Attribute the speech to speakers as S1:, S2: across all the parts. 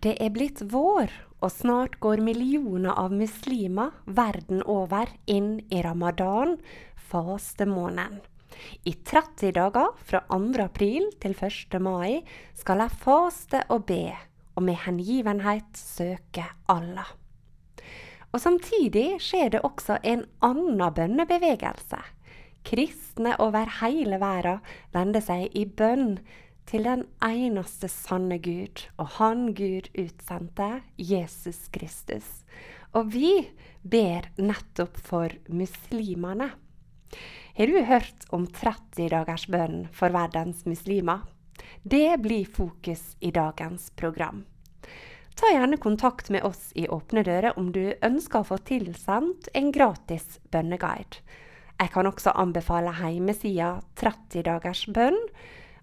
S1: Det er blitt vår, og snart går millioner av muslimer verden over inn i ramadan, fastemåneden. I 30 dager, fra 2. april til 1. mai, skal jeg faste og be, og med hengivenhet søke Allah. Og Samtidig skjer det også en annen bønnebevegelse. Kristne over hele verden vender seg i bønn til den eneste sanne Gud, og Han Gud utsendte, Jesus Kristus. Og vi ber nettopp for muslimene. Har du hørt om 30 dagers bønn for verdens muslimer? Det blir fokus i dagens program. Ta gjerne kontakt med oss i Åpne dører om du ønsker å få tilsendt en gratis bønneguide. Jeg kan også anbefale hjemmesida 30 dagers bønn,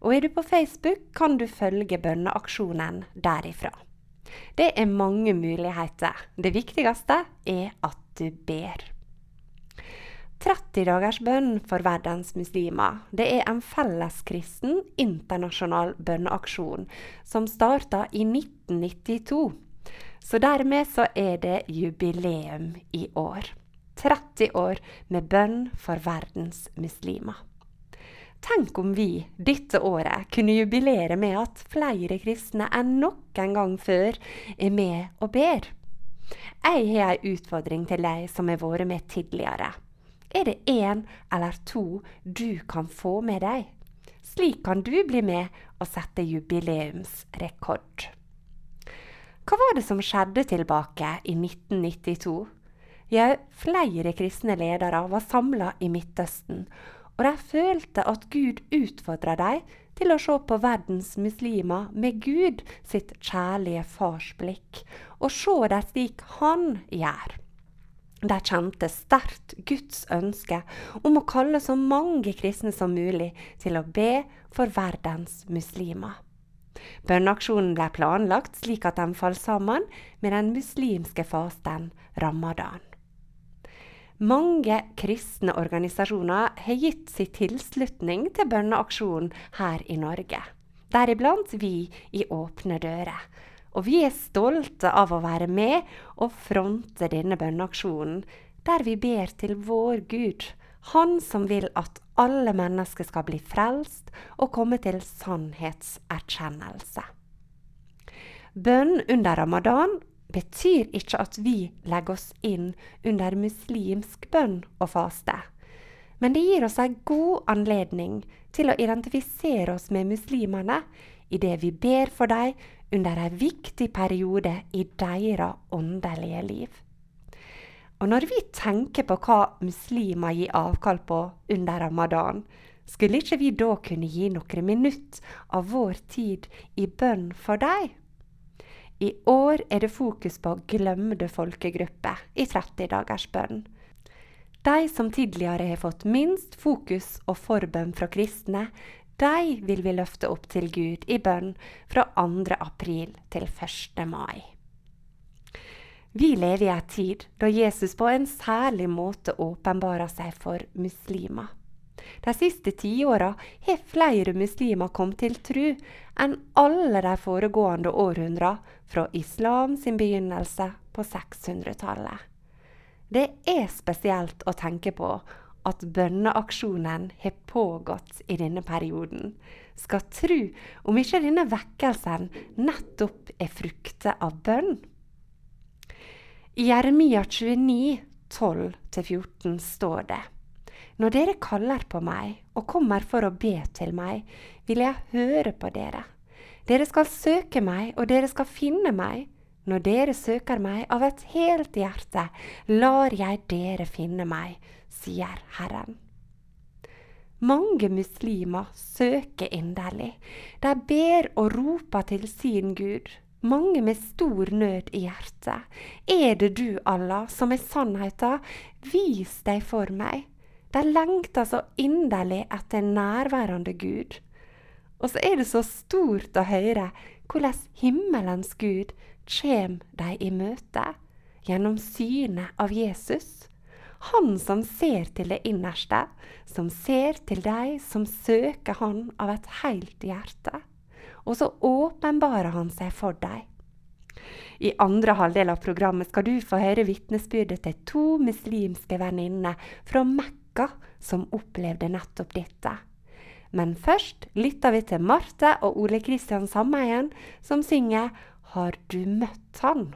S1: og er du på Facebook, kan du følge bønneaksjonen derifra. Det er mange muligheter. Det viktigste er at du ber. 30 dagers bønn for verdens muslimer. Det er en felleskristen internasjonal bønneaksjon som starta i 1992. Så dermed så er det jubileum i år. 30 år med bønn for verdens muslimer. Tenk om vi dette året kunne jubilere med at flere kristne enn noen gang før er med og ber. Jeg har en utfordring til deg som har vært med tidligere. Er det én eller to du kan få med deg? Slik kan du bli med og sette jubileumsrekord. Hva var det som skjedde tilbake i 1992? Jau, flere kristne ledere var samla i Midtøsten og de følte at Gud utfordra dem til å se på verdens muslimer med Gud sitt kjærlige farsblikk, og se dem slik han gjør. De kjente sterkt Guds ønske om å kalle så mange kristne som mulig til å be for verdens muslimer. Bønneaksjonen ble planlagt slik at den falt sammen med den muslimske fasten ramadan. Mange kristne organisasjoner har gitt sin tilslutning til bønneaksjonen her i Norge. Deriblant vi i Åpne dører. Og vi er stolte av å være med og fronte denne bønneaksjonen, der vi ber til vår Gud, Han som vil at alle mennesker skal bli frelst og komme til sannhetserkjennelse. Bønn under ramadan betyr ikke at vi legger oss inn under muslimsk bønn og faste. Men det gir oss en god anledning til å identifisere oss med muslimene i det vi ber for dem under en viktig periode i deres åndelige liv. Og når vi tenker på hva muslimer gir avkall på under ramadan, skulle ikke vi da kunne gi noen minutter av vår tid i bønn for dem? I år er det fokus på glemte folkegrupper i 30 dagers bønn. De som tidligere har fått minst fokus og forbønn fra kristne, de vil vi løfte opp til Gud i bønn fra 2. april til 1. mai. Vi lever i en tid da Jesus på en særlig måte åpenbarer seg for muslimer. De siste tiåra har flere muslimer kommet til tru enn alle de foregående århundra fra islam sin begynnelse på 600-tallet. Det er spesielt å tenke på at bønneaksjonen har pågått i denne perioden. Skal tru om ikke denne vekkelsen nettopp er frukter av bønn. I Jeremia 29, 12-14 står det når dere kaller på meg og kommer for å be til meg, vil jeg høre på dere. Dere skal søke meg, og dere skal finne meg. Når dere søker meg av et helt hjerte, lar jeg dere finne meg, sier Herren.
S2: Mange muslimer søker inderlig. De ber og roper til sin Gud. Mange med stor nød i hjertet. Er det du, Allah, som er sannheten? Vis deg for meg. De lengter så inderlig etter en nærværende Gud. Og så er det så stort å høre hvordan himmelens Gud kjem deg i møte gjennom synet av Jesus. Han som ser til det innerste, som ser til deg som søker Han av et helt hjerte. Og så åpenbarer Han seg for deg. I andre halvdel av programmet skal du få høre vitnesbyrdet til to muslimske venninner fra Mekka som opplevde nettopp dette. Men først lytter vi til Marte og Ole Kristian Sameien, som synger 'Har du møtt han'?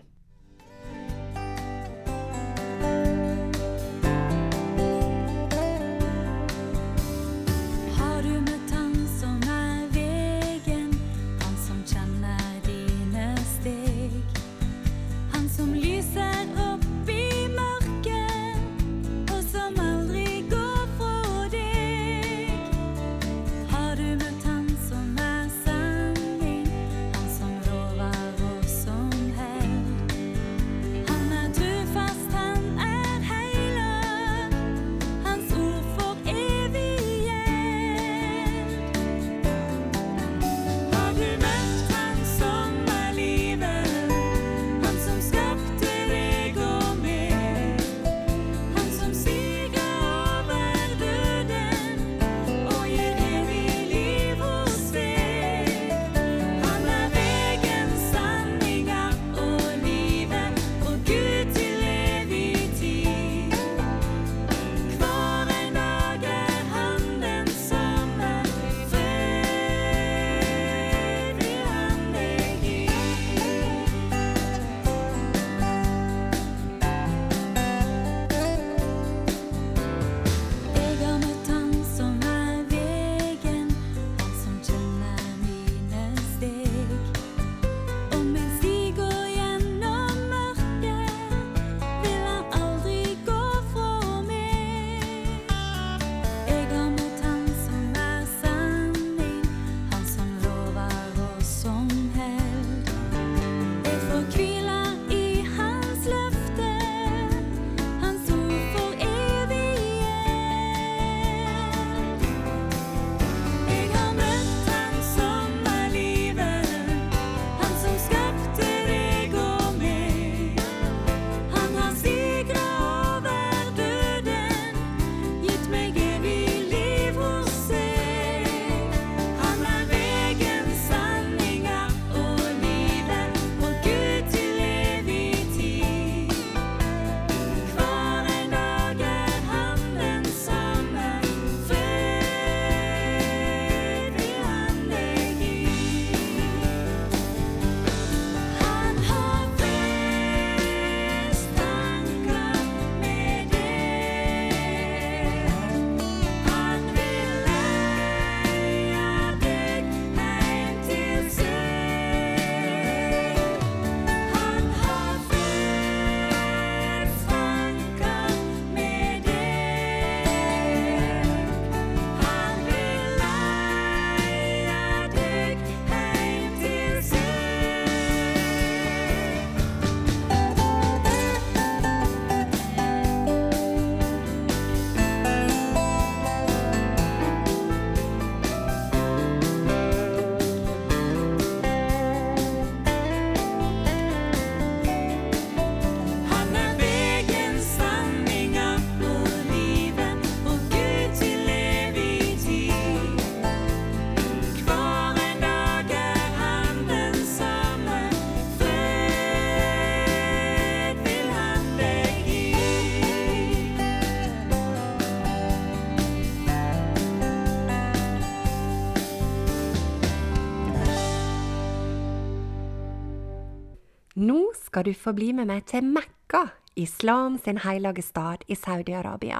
S2: Nå skal du få bli med meg til Mekka, islam sin hellige stad i Saudi-Arabia.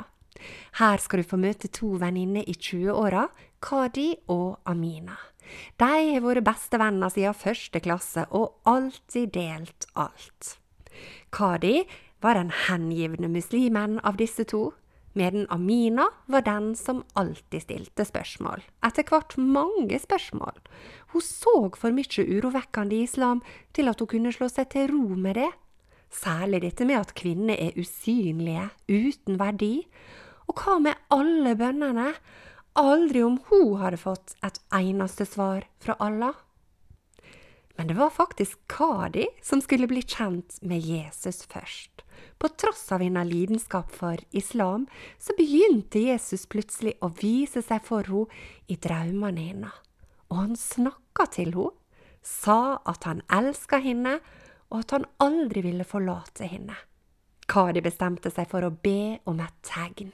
S2: Her skal du få møte to venninner i 20-åra, Kadi og Amina. De har vært bestevenner siden første klasse og alltid delt alt. Kadi var den hengivne muslimen av disse to.
S1: Medan Amina var den som alltid stilte spørsmål, etter hvert mange spørsmål. Hun så for mye urovekkende islam til at hun kunne slå seg til ro med det. Særlig dette med at kvinner er usynlige, uten verdi. Og hva med alle bønnene? Aldri om hun hadde fått et eneste svar fra Allah. Men det var faktisk Kadi som skulle bli kjent med Jesus først. På tross av hennes lidenskap for islam, så begynte Jesus plutselig å vise seg for henne i drømmene hennes. Og han snakka til henne, sa at han elska henne, og at han aldri ville forlate henne. Kadi bestemte seg for å be om et tegn.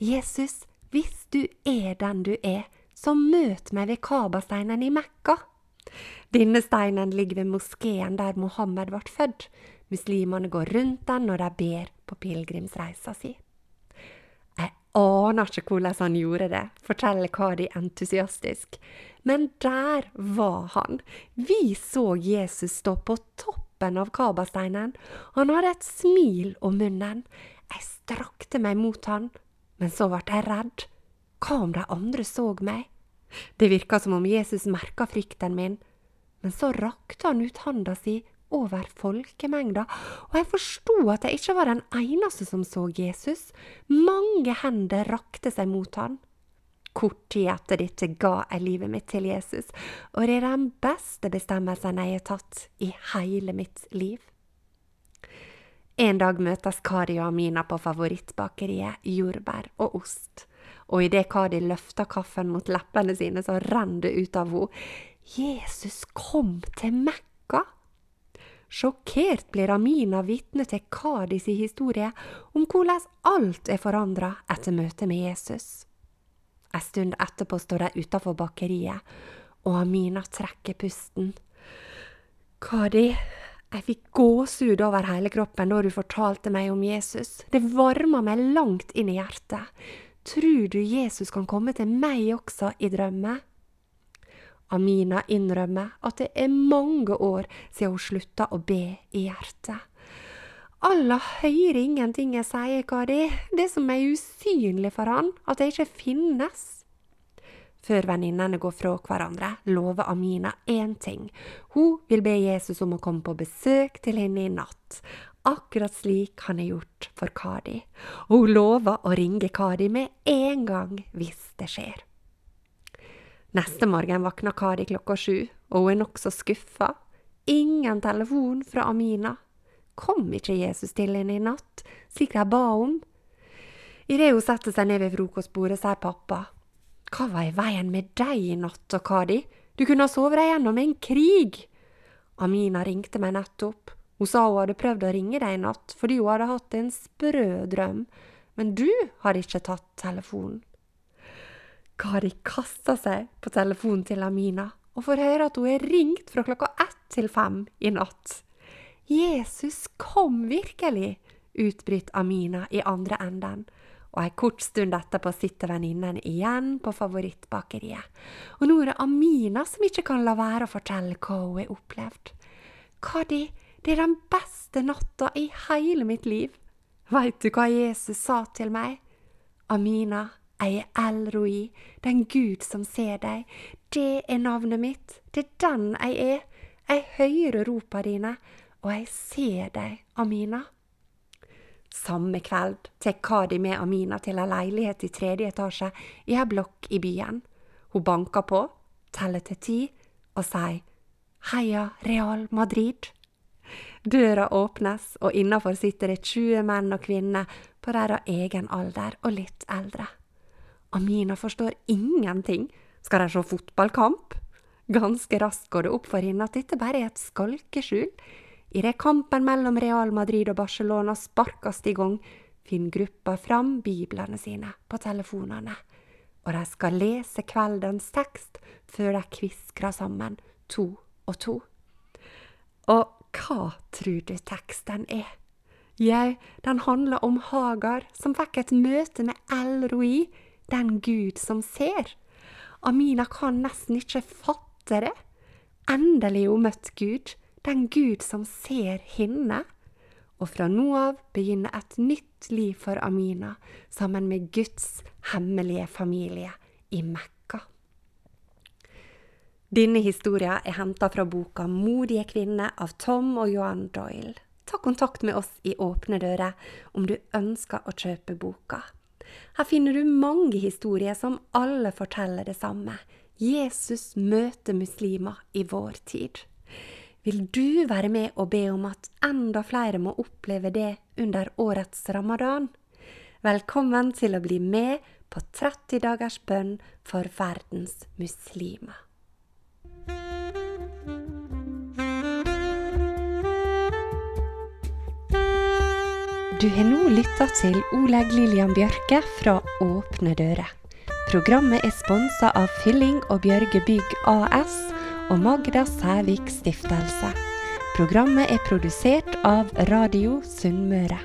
S1: Jesus, hvis du er den du er, så møt meg ved Kabasteinen i Mekka. Denne steinen ligger ved moskeen der Mohammed ble født, Muslimene går rundt den når de ber på pilegrimsreisa si. Jeg aner ikke hvordan han gjorde det, forteller Kadi entusiastisk. Men der var han. Vi så Jesus stå på toppen av Kabasteinen. Han hadde et smil om munnen. Jeg strakte meg mot han, men så ble jeg redd. Hva om de andre så meg? Det virka som om Jesus merka frykten min, men så rakte han ut handa si over folkemengda, og jeg forsto at jeg ikke var den eneste som så Jesus. Mange hender rakte seg mot han. Kort tid etter dette ga jeg livet mitt til Jesus, og det er den beste bestemmelsen jeg har tatt i hele mitt liv. En dag møtes Kari og Amina på favorittbakeriet Jordbær og ost, og idet Kari løfter kaffen mot leppene sine, så renner det ut av henne. Jesus kom til Mekka! Sjokkert blir Amina vitne til Kadis historie om hvordan alt er forandra etter møtet med Jesus. En stund etterpå står de utenfor bakeriet, og Amina trekker pusten. Kadi, jeg fikk gåsehud over hele kroppen da du fortalte meg om Jesus. Det varma meg langt inn i hjertet. Tror du Jesus kan komme til meg også i drømmer? Amina innrømmer at det er mange år siden hun slutta å be i hjertet. Allah hører ingenting jeg sier, Kari, det som er usynlig for han, at det ikke finnes. Før venninnene går fra hverandre, lover Amina én ting. Hun vil be Jesus om å komme på besøk til henne i natt, akkurat slik han har gjort for Kadi. Og hun lover å ringe Kadi med en gang hvis det skjer. Neste morgen våkner Kari klokka sju, og hun er nokså skuffa. Ingen telefon fra Amina. Kom ikke Jesus til henne i natt, slik de ba om? Idet hun setter seg ned ved frokostbordet, sier pappa. Hva var i veien med deg i natt, og Kadi? Du kunne ha sovet deg gjennom en krig. Amina ringte meg nettopp. Hun sa hun hadde prøvd å ringe deg i natt fordi hun hadde hatt en sprø drøm, men du har ikke tatt telefonen. Kari kaster seg på telefonen til Amina og får høre at hun er ringt fra klokka ett til fem i natt. Jesus kom virkelig, utbryter Amina i andre enden, og ei kort stund etterpå sitter venninnen igjen på favorittbakeriet. Og nå er det Amina som ikke kan la være å fortelle hva hun har opplevd. Kadi, det er den beste natta i hele mitt liv. Veit du hva Jesus sa til meg? Amina, jeg er El-Roi, den Gud som ser deg. Det er navnet mitt. Det er den jeg er. Jeg hører ropa dine, og jeg ser deg, Amina. Samme kveld tar Kadi med Amina til ei leilighet i tredje etasje i ei blokk i byen. Hun banker på, teller til ti og sier Heia Real Madrid. Døra åpnes, og innafor sitter det 20 menn og kvinner på deres egen alder og litt eldre. Amina forstår ingenting. Skal de se fotballkamp? Ganske raskt går det opp for henne at dette bare er et skalkeskjul. Idet kampen mellom Real Madrid og Barcelona sparkes i gang, finner gruppa fram biblene sine på telefonene, og de skal lese kveldens tekst før de kviskrer sammen, to og to. Og hva tror du teksten er? Jau, den handler om Hagar som fikk et møte med El Roi, den Gud som ser. Amina kan nesten ikke fatte det. Endelig hun møtt Gud, den Gud som ser henne. og fra nå av begynne et nytt liv for Amina sammen med Guds hemmelige familie i Mekka. Denne historien er henta fra boka 'Modige kvinner' av Tom og Johan Doyle. Ta kontakt med oss i Åpne dører om du ønsker å kjøpe boka. Her finner du mange historier som alle forteller det samme. Jesus møter muslimer i vår tid. Vil du være med og be om at enda flere må oppleve det under årets ramadan? Velkommen til å bli med på 30 dagers bønn for verdens muslimer. Du har nå lytta til Oleg Lillian Bjørke fra Åpne dører. Programmet er sponsa av Fylling og Bjørge Bygg AS og Magda Sævik Stiftelse. Programmet er produsert av Radio Sunnmøre.